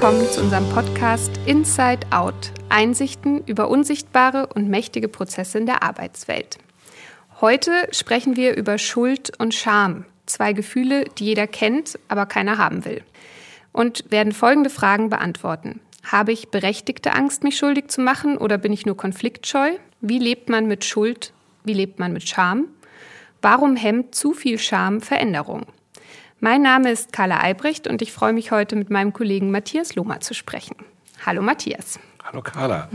willkommen zu unserem Podcast Inside Out. Einsichten über unsichtbare und mächtige Prozesse in der Arbeitswelt. Heute sprechen wir über Schuld und Scham, zwei Gefühle, die jeder kennt, aber keiner haben will. Und werden folgende Fragen beantworten. Habe ich berechtigte Angst, mich schuldig zu machen oder bin ich nur konfliktscheu? Wie lebt man mit Schuld? Wie lebt man mit Scham? Warum hemmt zu viel Scham Veränderung? Mein Name ist Carla Albrecht und ich freue mich heute mit meinem Kollegen Matthias Lohmer zu sprechen. Hallo Matthias. Hallo Carla.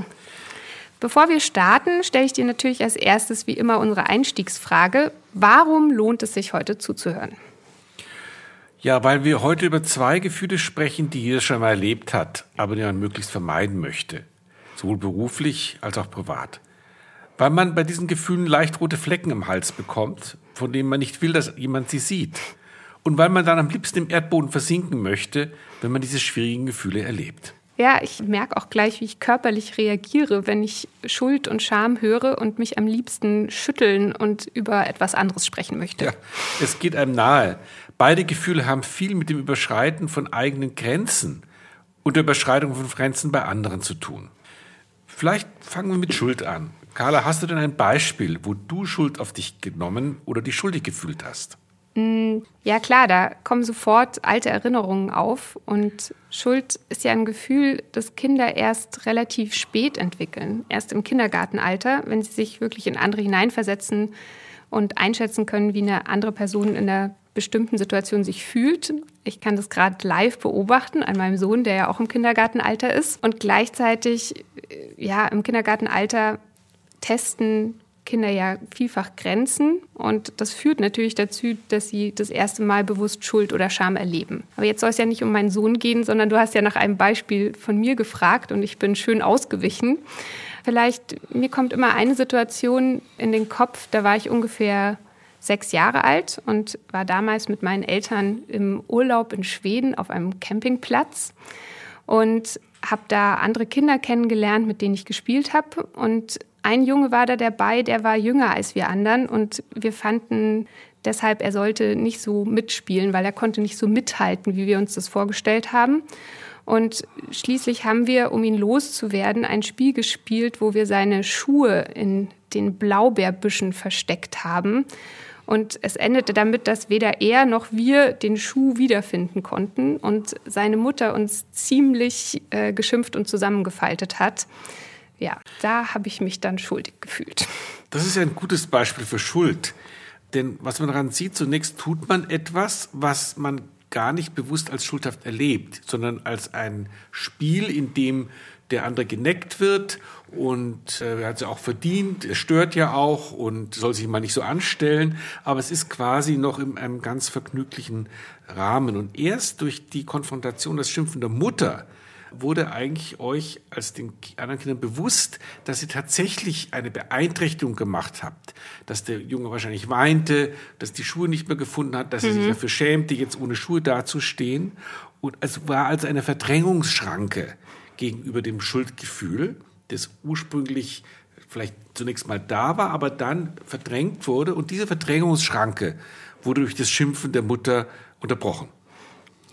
Bevor wir starten, stelle ich dir natürlich als erstes wie immer unsere Einstiegsfrage. Warum lohnt es sich heute zuzuhören? Ja, weil wir heute über zwei Gefühle sprechen, die jeder schon mal erlebt hat, aber die man möglichst vermeiden möchte. Sowohl beruflich als auch privat. Weil man bei diesen Gefühlen leicht rote Flecken im Hals bekommt, von denen man nicht will, dass jemand sie sieht und weil man dann am liebsten im Erdboden versinken möchte, wenn man diese schwierigen Gefühle erlebt. Ja, ich merke auch gleich, wie ich körperlich reagiere, wenn ich Schuld und Scham höre und mich am liebsten schütteln und über etwas anderes sprechen möchte. Ja, es geht einem nahe. Beide Gefühle haben viel mit dem Überschreiten von eigenen Grenzen und der Überschreitung von Grenzen bei anderen zu tun. Vielleicht fangen wir mit Schuld an. Carla, hast du denn ein Beispiel, wo du Schuld auf dich genommen oder dich schuldig gefühlt hast? Mm, ja klar, da kommen sofort alte Erinnerungen auf. Und Schuld ist ja ein Gefühl, das Kinder erst relativ spät entwickeln, erst im Kindergartenalter, wenn sie sich wirklich in andere hineinversetzen und einschätzen können, wie eine andere Person in einer bestimmten Situation sich fühlt. Ich kann das gerade live beobachten an meinem Sohn, der ja auch im Kindergartenalter ist. Und gleichzeitig äh, ja im Kindergartenalter testen Kinder ja vielfach Grenzen und das führt natürlich dazu, dass sie das erste Mal bewusst Schuld oder Scham erleben. Aber jetzt soll es ja nicht um meinen Sohn gehen, sondern du hast ja nach einem Beispiel von mir gefragt und ich bin schön ausgewichen. Vielleicht, mir kommt immer eine Situation in den Kopf, da war ich ungefähr sechs Jahre alt und war damals mit meinen Eltern im Urlaub in Schweden auf einem Campingplatz und habe da andere Kinder kennengelernt, mit denen ich gespielt habe und ein Junge war da dabei, der war jünger als wir anderen und wir fanden deshalb, er sollte nicht so mitspielen, weil er konnte nicht so mithalten, wie wir uns das vorgestellt haben. Und schließlich haben wir, um ihn loszuwerden, ein Spiel gespielt, wo wir seine Schuhe in den Blaubeerbüschen versteckt haben. Und es endete damit, dass weder er noch wir den Schuh wiederfinden konnten und seine Mutter uns ziemlich äh, geschimpft und zusammengefaltet hat ja, da habe ich mich dann schuldig gefühlt. Das ist ja ein gutes Beispiel für Schuld. Denn was man daran sieht, zunächst tut man etwas, was man gar nicht bewusst als schuldhaft erlebt, sondern als ein Spiel, in dem der andere geneckt wird und äh, er hat es auch verdient, er stört ja auch und soll sich mal nicht so anstellen, aber es ist quasi noch in einem ganz vergnüglichen Rahmen und erst durch die Konfrontation, das Schimpfen der Mutter, wurde eigentlich euch als den anderen Kindern bewusst, dass ihr tatsächlich eine Beeinträchtigung gemacht habt? Dass der Junge wahrscheinlich weinte, dass die Schuhe nicht mehr gefunden hat, dass mhm. er sich mhm. dafür schämte, jetzt ohne Schuhe dazustehen. Und es war also eine Verdrängungsschranke gegenüber dem Schuldgefühl, das ursprünglich vielleicht zunächst mal da war, aber dann verdrängt wurde. Und diese Verdrängungsschranke wurde durch das Schimpfen der Mutter unterbrochen.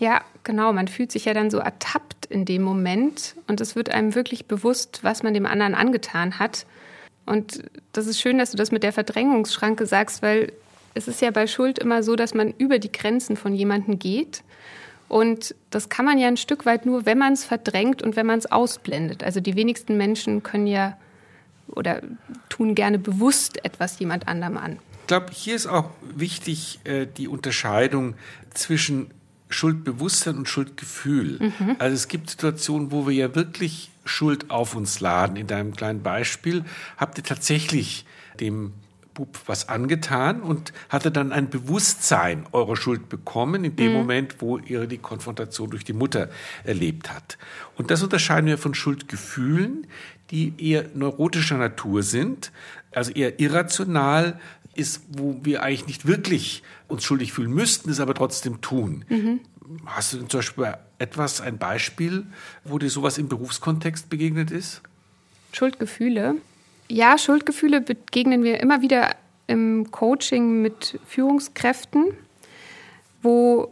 Ja, genau. Man fühlt sich ja dann so ertappt in dem Moment und es wird einem wirklich bewusst, was man dem anderen angetan hat. Und das ist schön, dass du das mit der Verdrängungsschranke sagst, weil es ist ja bei Schuld immer so, dass man über die Grenzen von jemandem geht. Und das kann man ja ein Stück weit nur, wenn man es verdrängt und wenn man es ausblendet. Also die wenigsten Menschen können ja oder tun gerne bewusst etwas jemand anderem an. Ich glaube, hier ist auch wichtig äh, die Unterscheidung zwischen Schuldbewusstsein und Schuldgefühl. Mhm. Also es gibt Situationen, wo wir ja wirklich Schuld auf uns laden. In deinem kleinen Beispiel habt ihr tatsächlich dem Bub was angetan und hatte dann ein Bewusstsein eurer Schuld bekommen in dem mhm. Moment, wo ihr die Konfrontation durch die Mutter erlebt hat. Und das unterscheiden wir von Schuldgefühlen, die eher neurotischer Natur sind, also eher irrational, ist, wo wir eigentlich nicht wirklich uns schuldig fühlen müssten, es aber trotzdem tun. Mhm. Hast du zum Beispiel etwas, ein Beispiel, wo dir sowas im Berufskontext begegnet ist? Schuldgefühle. Ja, Schuldgefühle begegnen wir immer wieder im Coaching mit Führungskräften, wo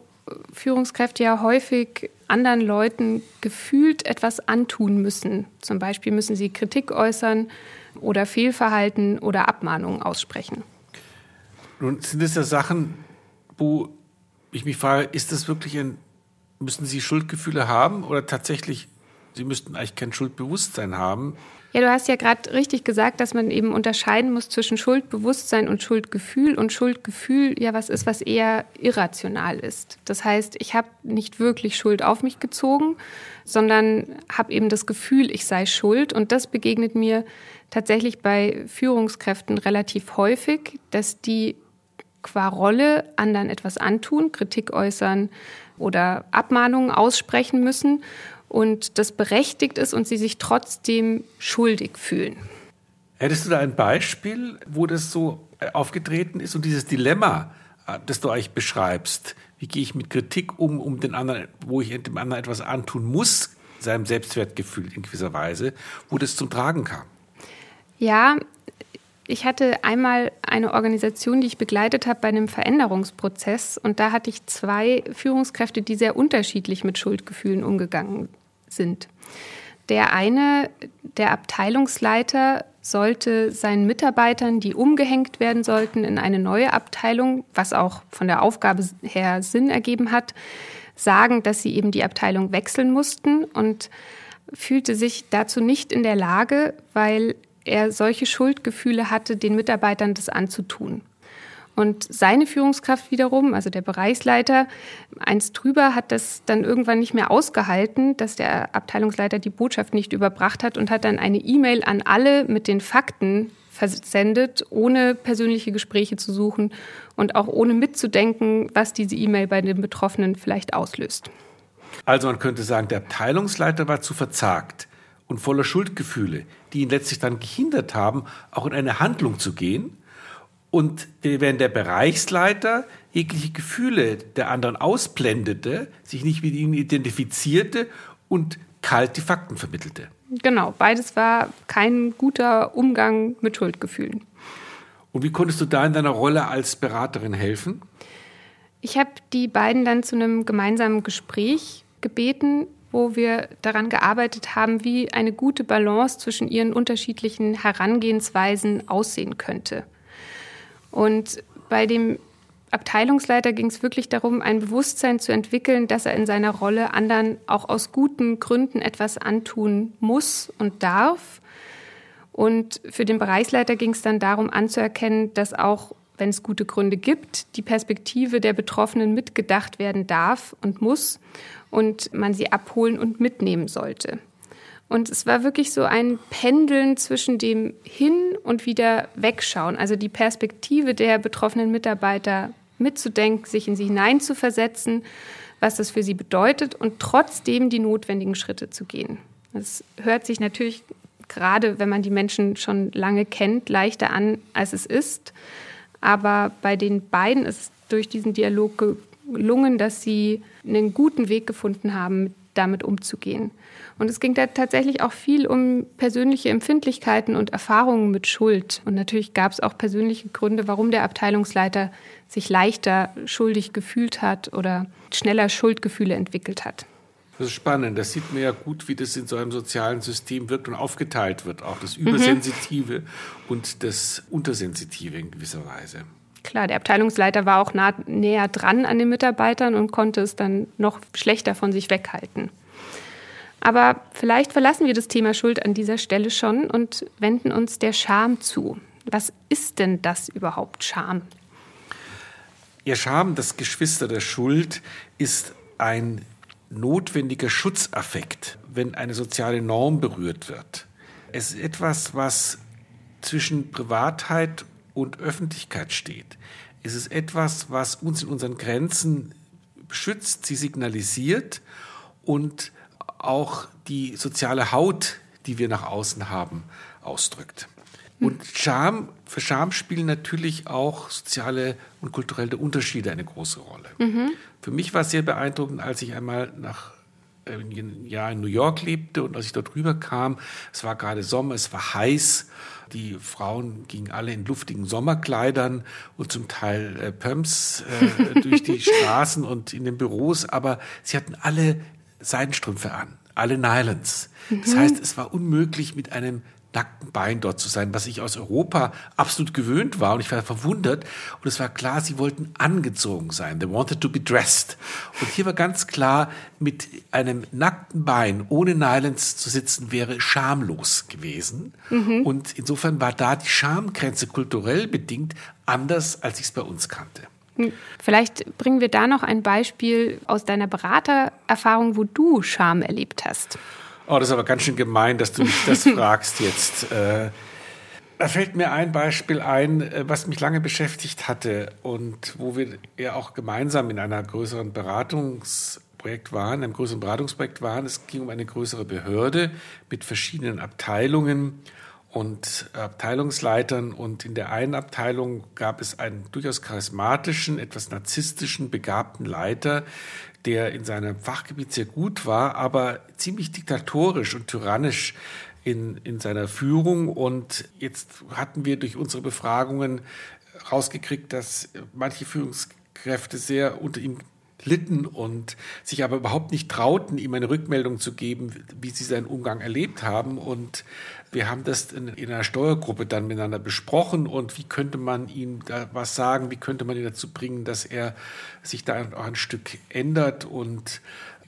Führungskräfte ja häufig anderen Leuten gefühlt etwas antun müssen. Zum Beispiel müssen sie Kritik äußern oder Fehlverhalten oder Abmahnungen aussprechen. Nun sind es ja Sachen, wo ich mich frage, ist das wirklich ein, müssen Sie Schuldgefühle haben oder tatsächlich, Sie müssten eigentlich kein Schuldbewusstsein haben? Ja, du hast ja gerade richtig gesagt, dass man eben unterscheiden muss zwischen Schuldbewusstsein und Schuldgefühl und Schuldgefühl ja was ist, was eher irrational ist. Das heißt, ich habe nicht wirklich Schuld auf mich gezogen, sondern habe eben das Gefühl, ich sei schuld und das begegnet mir tatsächlich bei Führungskräften relativ häufig, dass die qua Rolle anderen etwas antun, Kritik äußern oder Abmahnungen aussprechen müssen und das berechtigt ist und sie sich trotzdem schuldig fühlen. Hättest du da ein Beispiel, wo das so äh, aufgetreten ist und dieses Dilemma, äh, das du eigentlich beschreibst, wie gehe ich mit Kritik um, um den anderen, wo ich dem anderen etwas antun muss, seinem Selbstwertgefühl in gewisser Weise, wo das zum Tragen kam? Ja, ich hatte einmal eine Organisation, die ich begleitet habe bei einem Veränderungsprozess und da hatte ich zwei Führungskräfte, die sehr unterschiedlich mit Schuldgefühlen umgegangen sind. Der eine, der Abteilungsleiter, sollte seinen Mitarbeitern, die umgehängt werden sollten, in eine neue Abteilung, was auch von der Aufgabe her Sinn ergeben hat, sagen, dass sie eben die Abteilung wechseln mussten und fühlte sich dazu nicht in der Lage, weil er solche Schuldgefühle hatte, den Mitarbeitern das anzutun. Und seine Führungskraft wiederum, also der Bereichsleiter, eins drüber, hat das dann irgendwann nicht mehr ausgehalten, dass der Abteilungsleiter die Botschaft nicht überbracht hat und hat dann eine E-Mail an alle mit den Fakten versendet, ohne persönliche Gespräche zu suchen und auch ohne mitzudenken, was diese E-Mail bei den Betroffenen vielleicht auslöst. Also man könnte sagen, der Abteilungsleiter war zu verzagt und voller Schuldgefühle, die ihn letztlich dann gehindert haben, auch in eine Handlung zu gehen. Und während der Bereichsleiter jegliche Gefühle der anderen ausblendete, sich nicht mit ihnen identifizierte und kalt die Fakten vermittelte. Genau, beides war kein guter Umgang mit Schuldgefühlen. Und wie konntest du da in deiner Rolle als Beraterin helfen? Ich habe die beiden dann zu einem gemeinsamen Gespräch gebeten, wo wir daran gearbeitet haben, wie eine gute Balance zwischen ihren unterschiedlichen Herangehensweisen aussehen könnte. Und bei dem Abteilungsleiter ging es wirklich darum, ein Bewusstsein zu entwickeln, dass er in seiner Rolle anderen auch aus guten Gründen etwas antun muss und darf. Und für den Bereichsleiter ging es dann darum anzuerkennen, dass auch, wenn es gute Gründe gibt, die Perspektive der Betroffenen mitgedacht werden darf und muss und man sie abholen und mitnehmen sollte. Und es war wirklich so ein Pendeln zwischen dem Hin- und wieder Wegschauen, also die Perspektive der betroffenen Mitarbeiter mitzudenken, sich in sie hineinzuversetzen, was das für sie bedeutet und trotzdem die notwendigen Schritte zu gehen. Das hört sich natürlich gerade, wenn man die Menschen schon lange kennt, leichter an, als es ist. Aber bei den beiden ist durch diesen Dialog gelungen, dass sie einen guten Weg gefunden haben, damit umzugehen. Und es ging da tatsächlich auch viel um persönliche Empfindlichkeiten und Erfahrungen mit Schuld. Und natürlich gab es auch persönliche Gründe, warum der Abteilungsleiter sich leichter schuldig gefühlt hat oder schneller Schuldgefühle entwickelt hat. Das ist spannend. Das sieht man ja gut, wie das in so einem sozialen System wirkt und aufgeteilt wird. Auch das Übersensitive mhm. und das Untersensitive in gewisser Weise. Klar, der Abteilungsleiter war auch nah, näher dran an den Mitarbeitern und konnte es dann noch schlechter von sich weghalten. Aber vielleicht verlassen wir das Thema Schuld an dieser Stelle schon und wenden uns der Scham zu. Was ist denn das überhaupt Scham? Ihr Scham, das Geschwister der Schuld, ist ein notwendiger Schutzaffekt, wenn eine soziale Norm berührt wird. Es ist etwas, was zwischen Privatheit und Öffentlichkeit steht. Es ist etwas, was uns in unseren Grenzen schützt, sie signalisiert und auch die soziale Haut, die wir nach außen haben, ausdrückt. Und Scham, für Scham spielen natürlich auch soziale und kulturelle Unterschiede eine große Rolle. Mhm. Für mich war es sehr beeindruckend, als ich einmal nach äh, ein Jahr in New York lebte und als ich dort rüberkam, es war gerade Sommer, es war heiß, die Frauen gingen alle in luftigen Sommerkleidern und zum Teil äh, Pumps äh, durch die Straßen und in den Büros, aber sie hatten alle Seidenstrümpfe an, alle Nylons. Das mhm. heißt, es war unmöglich mit einem nackten Bein dort zu sein, was ich aus Europa absolut gewöhnt war. Und ich war verwundert. Und es war klar, sie wollten angezogen sein. They wanted to be dressed. Und hier war ganz klar, mit einem nackten Bein ohne Nylons zu sitzen, wäre schamlos gewesen. Mhm. Und insofern war da die Schamgrenze kulturell bedingt anders, als ich es bei uns kannte. Hm. Vielleicht bringen wir da noch ein Beispiel aus deiner Beratererfahrung, wo du Scham erlebt hast. Oh, das ist aber ganz schön gemein, dass du mich das fragst jetzt. Äh, da fällt mir ein Beispiel ein, äh, was mich lange beschäftigt hatte und wo wir ja auch gemeinsam in einer größeren Beratungsprojekt waren, einem größeren Beratungsprojekt waren. Es ging um eine größere Behörde mit verschiedenen Abteilungen und Abteilungsleitern. Und in der einen Abteilung gab es einen durchaus charismatischen, etwas narzisstischen, begabten Leiter, der in seinem Fachgebiet sehr gut war, aber ziemlich diktatorisch und tyrannisch in, in seiner Führung. Und jetzt hatten wir durch unsere Befragungen rausgekriegt, dass manche Führungskräfte sehr unter ihm litten und sich aber überhaupt nicht trauten, ihm eine Rückmeldung zu geben, wie sie seinen Umgang erlebt haben. Und wir haben das in, in einer Steuergruppe dann miteinander besprochen und wie könnte man ihm da was sagen, wie könnte man ihn dazu bringen, dass er sich da auch ein Stück ändert und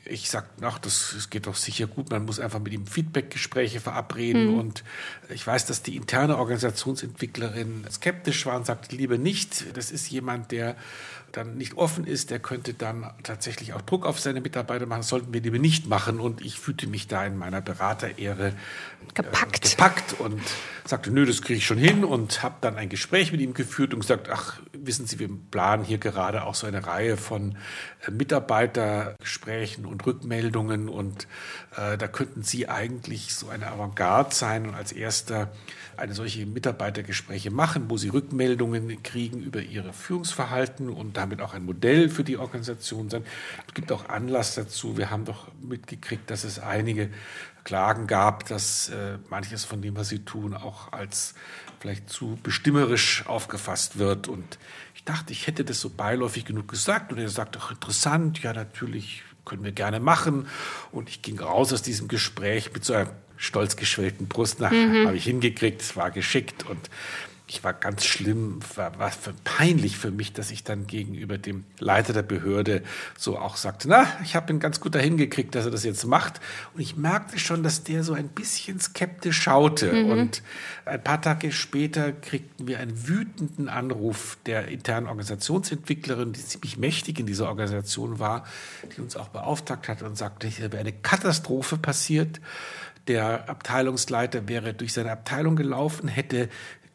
ich sage, ach, das, das geht doch sicher gut. Man muss einfach mit ihm Feedbackgespräche verabreden. Mhm. Und ich weiß, dass die interne Organisationsentwicklerin skeptisch war und sagte, lieber nicht. Das ist jemand, der dann nicht offen ist, der könnte dann tatsächlich auch Druck auf seine Mitarbeiter machen. Das sollten wir lieber nicht machen. Und ich fühlte mich da in meiner Beraterehre äh, gepackt. Äh, gepackt und sagte, nö, das kriege ich schon hin und habe dann ein Gespräch mit ihm geführt und gesagt, ach, wissen Sie, wir planen hier gerade auch so eine Reihe von äh, Mitarbeitergesprächen und Rückmeldungen und äh, da könnten Sie eigentlich so eine Avantgarde sein und als erster eine solche Mitarbeitergespräche machen, wo Sie Rückmeldungen kriegen über Ihre Führungsverhalten und damit auch ein Modell für die Organisation sein. Es gibt auch Anlass dazu. Wir haben doch mitgekriegt, dass es einige Klagen gab, dass äh, manches von dem, was sie tun, auch als vielleicht zu bestimmerisch aufgefasst wird. Und ich dachte, ich hätte das so beiläufig genug gesagt. Und er sagt, ach interessant, ja natürlich können wir gerne machen. Und ich ging raus aus diesem Gespräch mit so einer stolz geschwellten Brust. Na, mhm. habe ich hingekriegt, es war geschickt. Und ich war ganz schlimm, war, war peinlich für mich, dass ich dann gegenüber dem Leiter der Behörde so auch sagte, na, ich habe ihn ganz gut dahin gekriegt, dass er das jetzt macht. Und ich merkte schon, dass der so ein bisschen skeptisch schaute. Mhm. Und ein paar Tage später kriegten wir einen wütenden Anruf der internen Organisationsentwicklerin, die ziemlich mächtig in dieser Organisation war, die uns auch beauftragt hat und sagte, hier wäre eine Katastrophe passiert. Der Abteilungsleiter wäre durch seine Abteilung gelaufen, hätte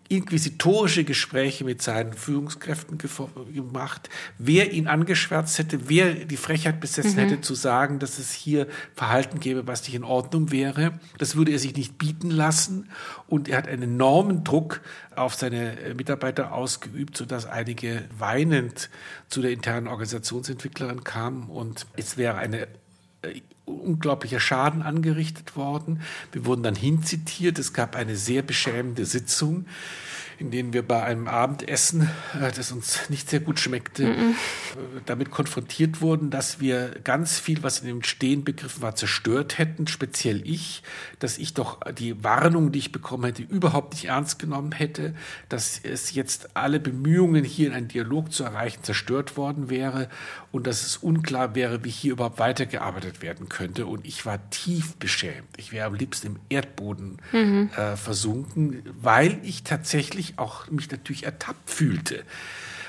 inquisitorische Gespräche mit seinen Führungskräften gemacht, wer ihn angeschwärzt hätte, wer die Frechheit besessen mhm. hätte zu sagen, dass es hier Verhalten gäbe, was nicht in Ordnung wäre. Das würde er sich nicht bieten lassen und er hat einen enormen Druck auf seine äh, Mitarbeiter ausgeübt, sodass einige weinend zu der internen Organisationsentwicklerin kamen und es wäre eine äh, unglaublicher Schaden angerichtet worden. Wir wurden dann hinzitiert. Es gab eine sehr beschämende Sitzung in denen wir bei einem Abendessen, äh, das uns nicht sehr gut schmeckte, mm -mm. damit konfrontiert wurden, dass wir ganz viel, was in dem Stehen begriffen war, zerstört hätten, speziell ich, dass ich doch die Warnung, die ich bekommen hätte, überhaupt nicht ernst genommen hätte, dass es jetzt alle Bemühungen, hier in einen Dialog zu erreichen, zerstört worden wäre und dass es unklar wäre, wie hier überhaupt weitergearbeitet werden könnte. Und ich war tief beschämt. Ich wäre am liebsten im Erdboden mhm. äh, versunken, weil ich tatsächlich auch mich natürlich ertappt fühlte.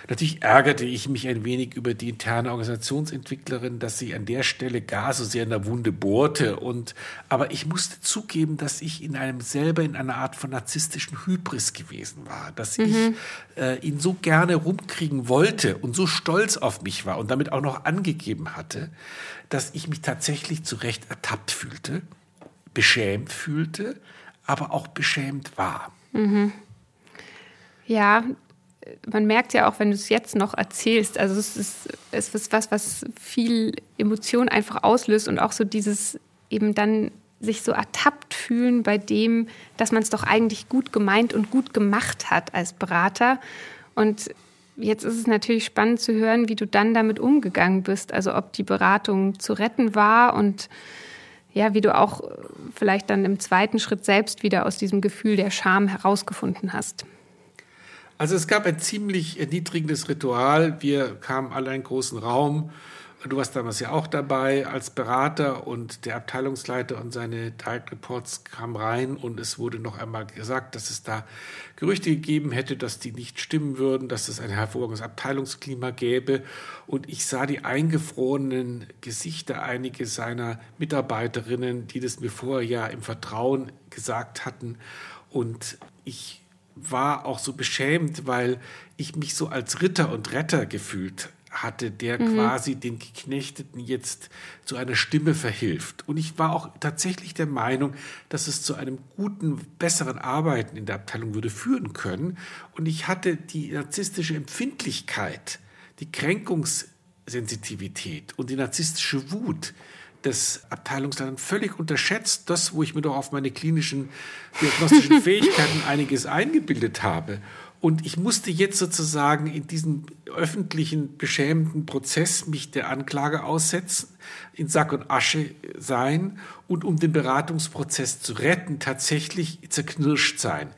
Natürlich ärgerte ich mich ein wenig über die interne Organisationsentwicklerin, dass sie an der Stelle gar so sehr in der Wunde bohrte. Und, aber ich musste zugeben, dass ich in einem selber in einer Art von narzisstischen Hybris gewesen war, dass mhm. ich äh, ihn so gerne rumkriegen wollte und so stolz auf mich war und damit auch noch angegeben hatte, dass ich mich tatsächlich zu Recht ertappt fühlte, beschämt fühlte, aber auch beschämt war. Mhm. Ja, man merkt ja auch, wenn du es jetzt noch erzählst, also es ist, es ist was, was viel Emotion einfach auslöst und auch so dieses eben dann sich so ertappt fühlen bei dem, dass man es doch eigentlich gut gemeint und gut gemacht hat als Berater. Und Jetzt ist es natürlich spannend zu hören, wie du dann damit umgegangen bist. Also ob die Beratung zu retten war und ja, wie du auch vielleicht dann im zweiten Schritt selbst wieder aus diesem Gefühl der Scham herausgefunden hast. Also es gab ein ziemlich erniedrigendes Ritual. Wir kamen alle in einen großen Raum Du warst damals ja auch dabei als Berater und der Abteilungsleiter und seine Direct Reports kamen rein und es wurde noch einmal gesagt, dass es da Gerüchte gegeben hätte, dass die nicht stimmen würden, dass es ein hervorragendes Abteilungsklima gäbe. Und ich sah die eingefrorenen Gesichter einiger seiner Mitarbeiterinnen, die das mir vorher ja im Vertrauen gesagt hatten. Und ich war auch so beschämt, weil ich mich so als Ritter und Retter gefühlt hatte, der mhm. quasi den Geknechteten jetzt zu einer Stimme verhilft. Und ich war auch tatsächlich der Meinung, dass es zu einem guten, besseren Arbeiten in der Abteilung würde führen können. Und ich hatte die narzisstische Empfindlichkeit, die Kränkungssensitivität und die narzisstische Wut des Abteilungsleiters völlig unterschätzt. Das, wo ich mir doch auf meine klinischen diagnostischen Fähigkeiten einiges eingebildet habe. Und ich musste jetzt sozusagen in diesem öffentlichen, beschämenden Prozess mich der Anklage aussetzen, in Sack und Asche sein und um den Beratungsprozess zu retten, tatsächlich zerknirscht sein.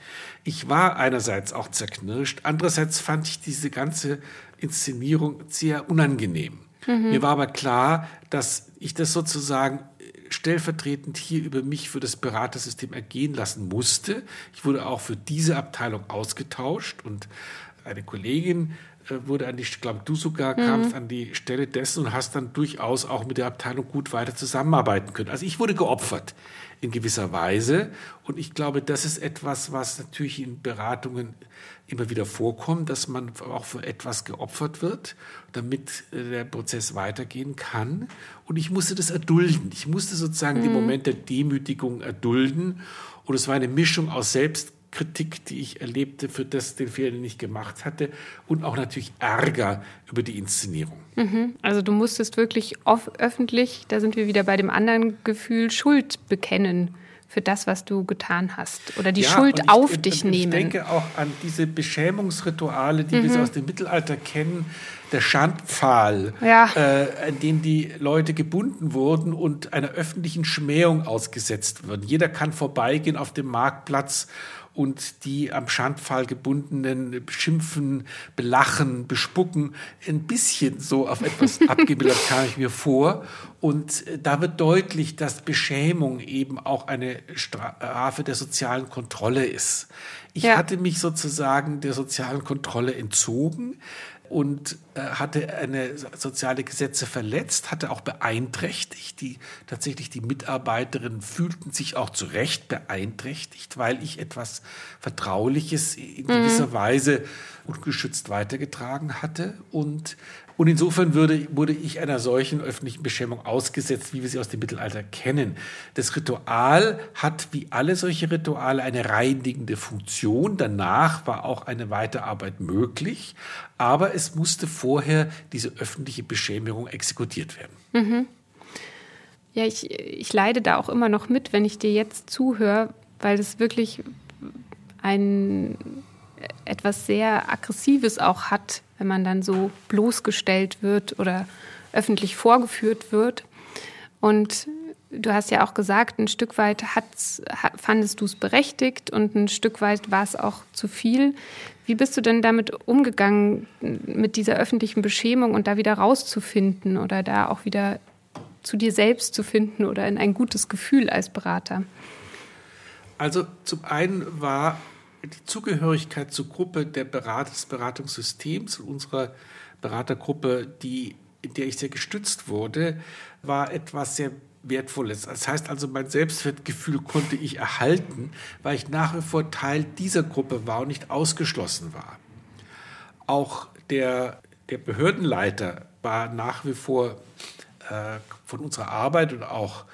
Ich war einerseits auch zerknirscht, andererseits fand ich diese ganze Inszenierung sehr unangenehm. Mhm. Mir war aber klar, dass ich das sozusagen stellvertretend hier über mich für das Beratersystem ergehen lassen musste. Ich wurde auch für diese Abteilung ausgetauscht und eine Kollegin äh, wurde an die, ich glaube, du sogar mhm. kamst an die Stelle dessen und hast dann durchaus auch mit der Abteilung gut weiter zusammenarbeiten können. Also ich wurde geopfert in gewisser Weise und ich glaube, das ist etwas, was natürlich in Beratungen immer wieder vorkommt, dass man auch für etwas geopfert wird, damit äh, der Prozess weitergehen kann. Und ich musste das erdulden. Ich musste sozusagen mhm. den Moment der Demütigung erdulden. Und es war eine Mischung aus Selbstkritik, die ich erlebte für das, den Fehler, den ich gemacht hatte, und auch natürlich Ärger über die Inszenierung. Mhm. Also du musstest wirklich öffentlich, da sind wir wieder bei dem anderen Gefühl, Schuld bekennen für das, was du getan hast oder die ja, Schuld ich, auf dich ich nehmen. Ich denke auch an diese Beschämungsrituale, die mhm. wir aus dem Mittelalter kennen, der Schandpfahl, ja. äh, in dem die Leute gebunden wurden und einer öffentlichen Schmähung ausgesetzt wurden. Jeder kann vorbeigehen auf dem Marktplatz und die am Schandpfahl gebundenen beschimpfen, belachen, bespucken. Ein bisschen so auf etwas abgebildet kam ich mir vor. Und äh, da wird deutlich, dass Beschämung eben auch eine Strafe der sozialen Kontrolle ist. Ich ja. hatte mich sozusagen der sozialen Kontrolle entzogen und äh, hatte eine soziale Gesetze verletzt, hatte auch beeinträchtigt. Die tatsächlich die Mitarbeiterinnen fühlten sich auch zu Recht beeinträchtigt, weil ich etwas Vertrauliches in gewisser mhm. Weise ungeschützt weitergetragen hatte und und insofern würde, wurde ich einer solchen öffentlichen Beschämung ausgesetzt, wie wir sie aus dem Mittelalter kennen. Das Ritual hat wie alle solche Rituale eine reinigende Funktion. Danach war auch eine Weiterarbeit möglich, aber es musste vorher diese öffentliche Beschämung exekutiert werden. Mhm. Ja, ich, ich leide da auch immer noch mit, wenn ich dir jetzt zuhöre, weil das wirklich ein etwas sehr Aggressives auch hat, wenn man dann so bloßgestellt wird oder öffentlich vorgeführt wird. Und du hast ja auch gesagt, ein Stück weit fandest du es berechtigt und ein Stück weit war es auch zu viel. Wie bist du denn damit umgegangen, mit dieser öffentlichen Beschämung und da wieder rauszufinden oder da auch wieder zu dir selbst zu finden oder in ein gutes Gefühl als Berater? Also zum einen war die Zugehörigkeit zur Gruppe der Berat des Beratungssystems, unserer Beratergruppe, die, in der ich sehr gestützt wurde, war etwas sehr Wertvolles. Das heißt also, mein Selbstwertgefühl konnte ich erhalten, weil ich nach wie vor Teil dieser Gruppe war und nicht ausgeschlossen war. Auch der, der Behördenleiter war nach wie vor äh, von unserer Arbeit und auch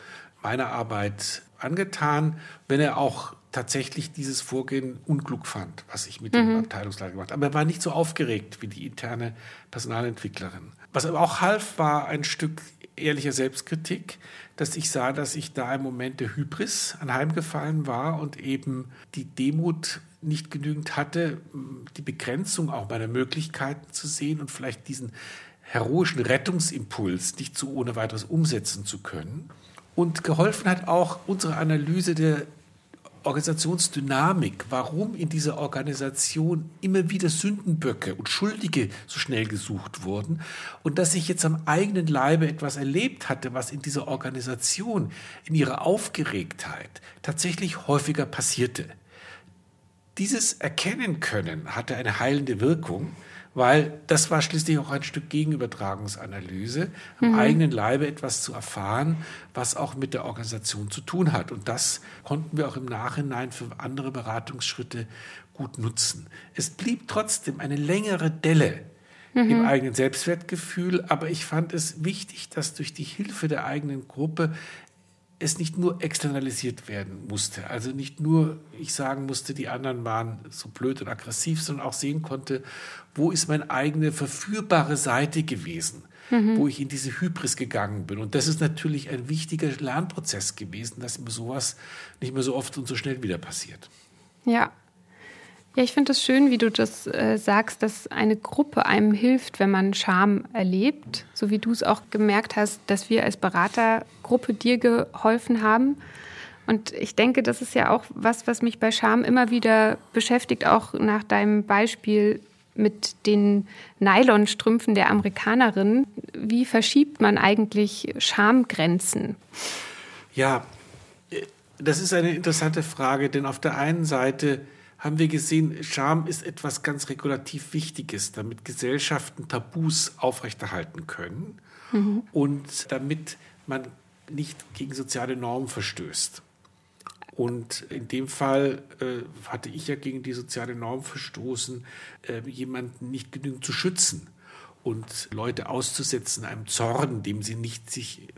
meiner Arbeit angetan, wenn er auch tatsächlich dieses Vorgehen unklug fand, was ich mit mhm. dem Abteilungsleiter gemacht habe. Aber er war nicht so aufgeregt wie die interne Personalentwicklerin. Was aber auch half, war ein Stück ehrlicher Selbstkritik, dass ich sah, dass ich da im Moment der Hybris anheimgefallen war und eben die Demut nicht genügend hatte, die Begrenzung auch meiner Möglichkeiten zu sehen und vielleicht diesen heroischen Rettungsimpuls nicht so ohne weiteres umsetzen zu können. Und geholfen hat auch unsere Analyse der Organisationsdynamik, warum in dieser Organisation immer wieder Sündenböcke und Schuldige so schnell gesucht wurden und dass ich jetzt am eigenen Leibe etwas erlebt hatte, was in dieser Organisation in ihrer Aufgeregtheit tatsächlich häufiger passierte. Dieses Erkennen können hatte eine heilende Wirkung weil das war schließlich auch ein Stück Gegenübertragungsanalyse, am mhm. eigenen Leibe etwas zu erfahren, was auch mit der Organisation zu tun hat. Und das konnten wir auch im Nachhinein für andere Beratungsschritte gut nutzen. Es blieb trotzdem eine längere Delle mhm. im eigenen Selbstwertgefühl, aber ich fand es wichtig, dass durch die Hilfe der eigenen Gruppe es nicht nur externalisiert werden musste. Also nicht nur ich sagen musste, die anderen waren so blöd und aggressiv, sondern auch sehen konnte, wo ist meine eigene verführbare Seite gewesen, mhm. wo ich in diese Hybris gegangen bin. Und das ist natürlich ein wichtiger Lernprozess gewesen, dass mir sowas nicht mehr so oft und so schnell wieder passiert. Ja, ja, ich finde es schön, wie du das äh, sagst, dass eine Gruppe einem hilft, wenn man Scham erlebt. So wie du es auch gemerkt hast, dass wir als Beratergruppe dir geholfen haben. Und ich denke, das ist ja auch was, was mich bei Scham immer wieder beschäftigt, auch nach deinem Beispiel mit den Nylonstrümpfen der Amerikanerin. Wie verschiebt man eigentlich Schamgrenzen? Ja, äh, das ist eine interessante Frage, denn auf der einen Seite haben wir gesehen, Scham ist etwas ganz regulativ Wichtiges, damit Gesellschaften Tabus aufrechterhalten können mhm. und damit man nicht gegen soziale Normen verstößt. Und in dem Fall äh, hatte ich ja gegen die soziale Norm verstoßen, äh, jemanden nicht genügend zu schützen und Leute auszusetzen einem Zorn, dem sie nicht sich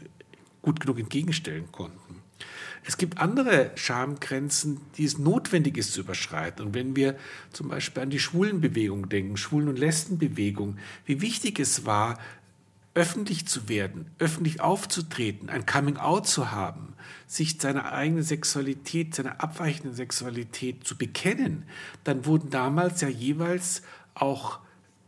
gut genug entgegenstellen konnten. Es gibt andere Schamgrenzen, die es notwendig ist zu überschreiten. Und wenn wir zum Beispiel an die Schwulenbewegung denken, Schwulen- und Lesbenbewegung, wie wichtig es war, öffentlich zu werden, öffentlich aufzutreten, ein Coming-out zu haben, sich seiner eigenen Sexualität, seiner abweichenden Sexualität zu bekennen, dann wurden damals ja jeweils auch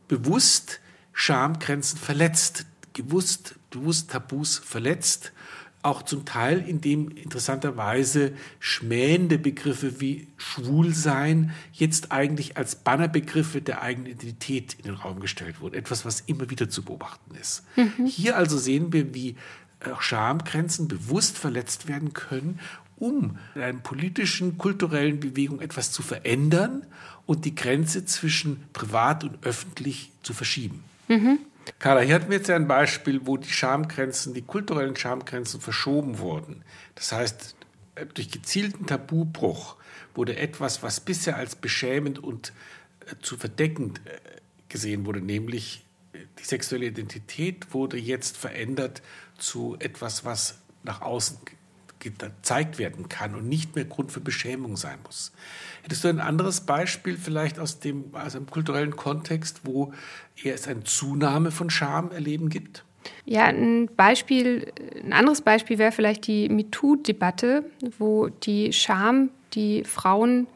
bewusst Schamgrenzen verletzt, gewusst, bewusst Tabus verletzt auch zum Teil, indem interessanterweise schmähende Begriffe wie Schwulsein jetzt eigentlich als Bannerbegriffe der eigenen Identität in den Raum gestellt wurden. Etwas, was immer wieder zu beobachten ist. Mhm. Hier also sehen wir, wie auch Schamgrenzen bewusst verletzt werden können, um in einer politischen, kulturellen Bewegung etwas zu verändern und die Grenze zwischen privat und öffentlich zu verschieben. Mhm. Carla, hier hatten wir jetzt ein Beispiel, wo die Schamgrenzen, die kulturellen Schamgrenzen verschoben wurden. Das heißt, durch gezielten Tabubruch wurde etwas, was bisher als beschämend und äh, zu verdeckend äh, gesehen wurde, nämlich äh, die sexuelle Identität wurde jetzt verändert zu etwas, was nach außen gezeigt werden kann und nicht mehr Grund für Beschämung sein muss. Hättest du ein anderes Beispiel vielleicht aus dem, aus einem kulturellen Kontext, wo es eine Zunahme von Scham erleben gibt? Ja, ein Beispiel, ein anderes Beispiel wäre vielleicht die MeToo-Debatte, wo die Scham, die Frauen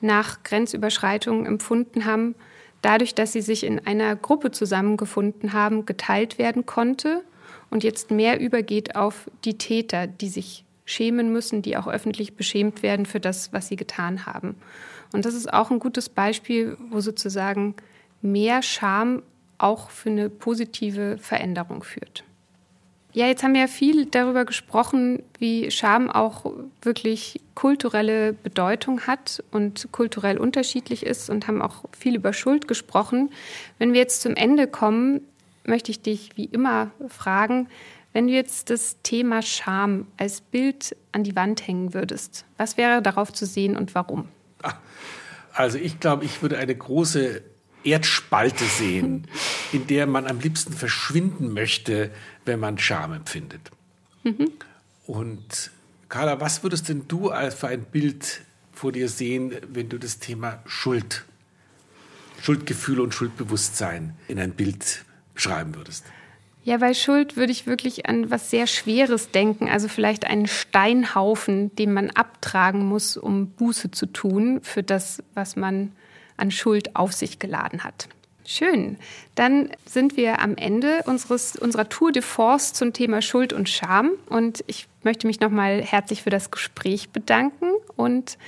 nach Grenzüberschreitungen empfunden haben, dadurch, dass sie sich in einer Gruppe zusammengefunden haben, geteilt werden konnte und jetzt mehr übergeht auf die Täter, die sich schämen müssen, die auch öffentlich beschämt werden für das, was sie getan haben. Und das ist auch ein gutes Beispiel, wo sozusagen mehr Scham auch für eine positive Veränderung führt. Ja, jetzt haben wir ja viel darüber gesprochen, wie Scham auch wirklich kulturelle Bedeutung hat und kulturell unterschiedlich ist und haben auch viel über Schuld gesprochen. Wenn wir jetzt zum Ende kommen, möchte ich dich wie immer fragen, wenn du jetzt das Thema Scham als Bild an die Wand hängen würdest, was wäre darauf zu sehen und warum? Ah, also ich glaube, ich würde eine große Erdspalte sehen, in der man am liebsten verschwinden möchte, wenn man Scham empfindet. Mhm. Und Carla, was würdest denn du für ein Bild vor dir sehen, wenn du das Thema Schuld, Schuldgefühle und Schuldbewusstsein in ein Bild beschreiben würdest? Ja, bei Schuld würde ich wirklich an was sehr Schweres denken, also vielleicht einen Steinhaufen, den man abtragen muss, um Buße zu tun für das, was man an Schuld auf sich geladen hat. Schön. Dann sind wir am Ende unseres, unserer Tour de Force zum Thema Schuld und Scham. Und ich möchte mich nochmal herzlich für das Gespräch bedanken und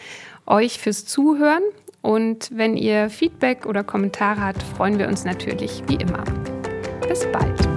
euch fürs Zuhören. Und wenn ihr Feedback oder Kommentare habt, freuen wir uns natürlich wie immer. Bis bald.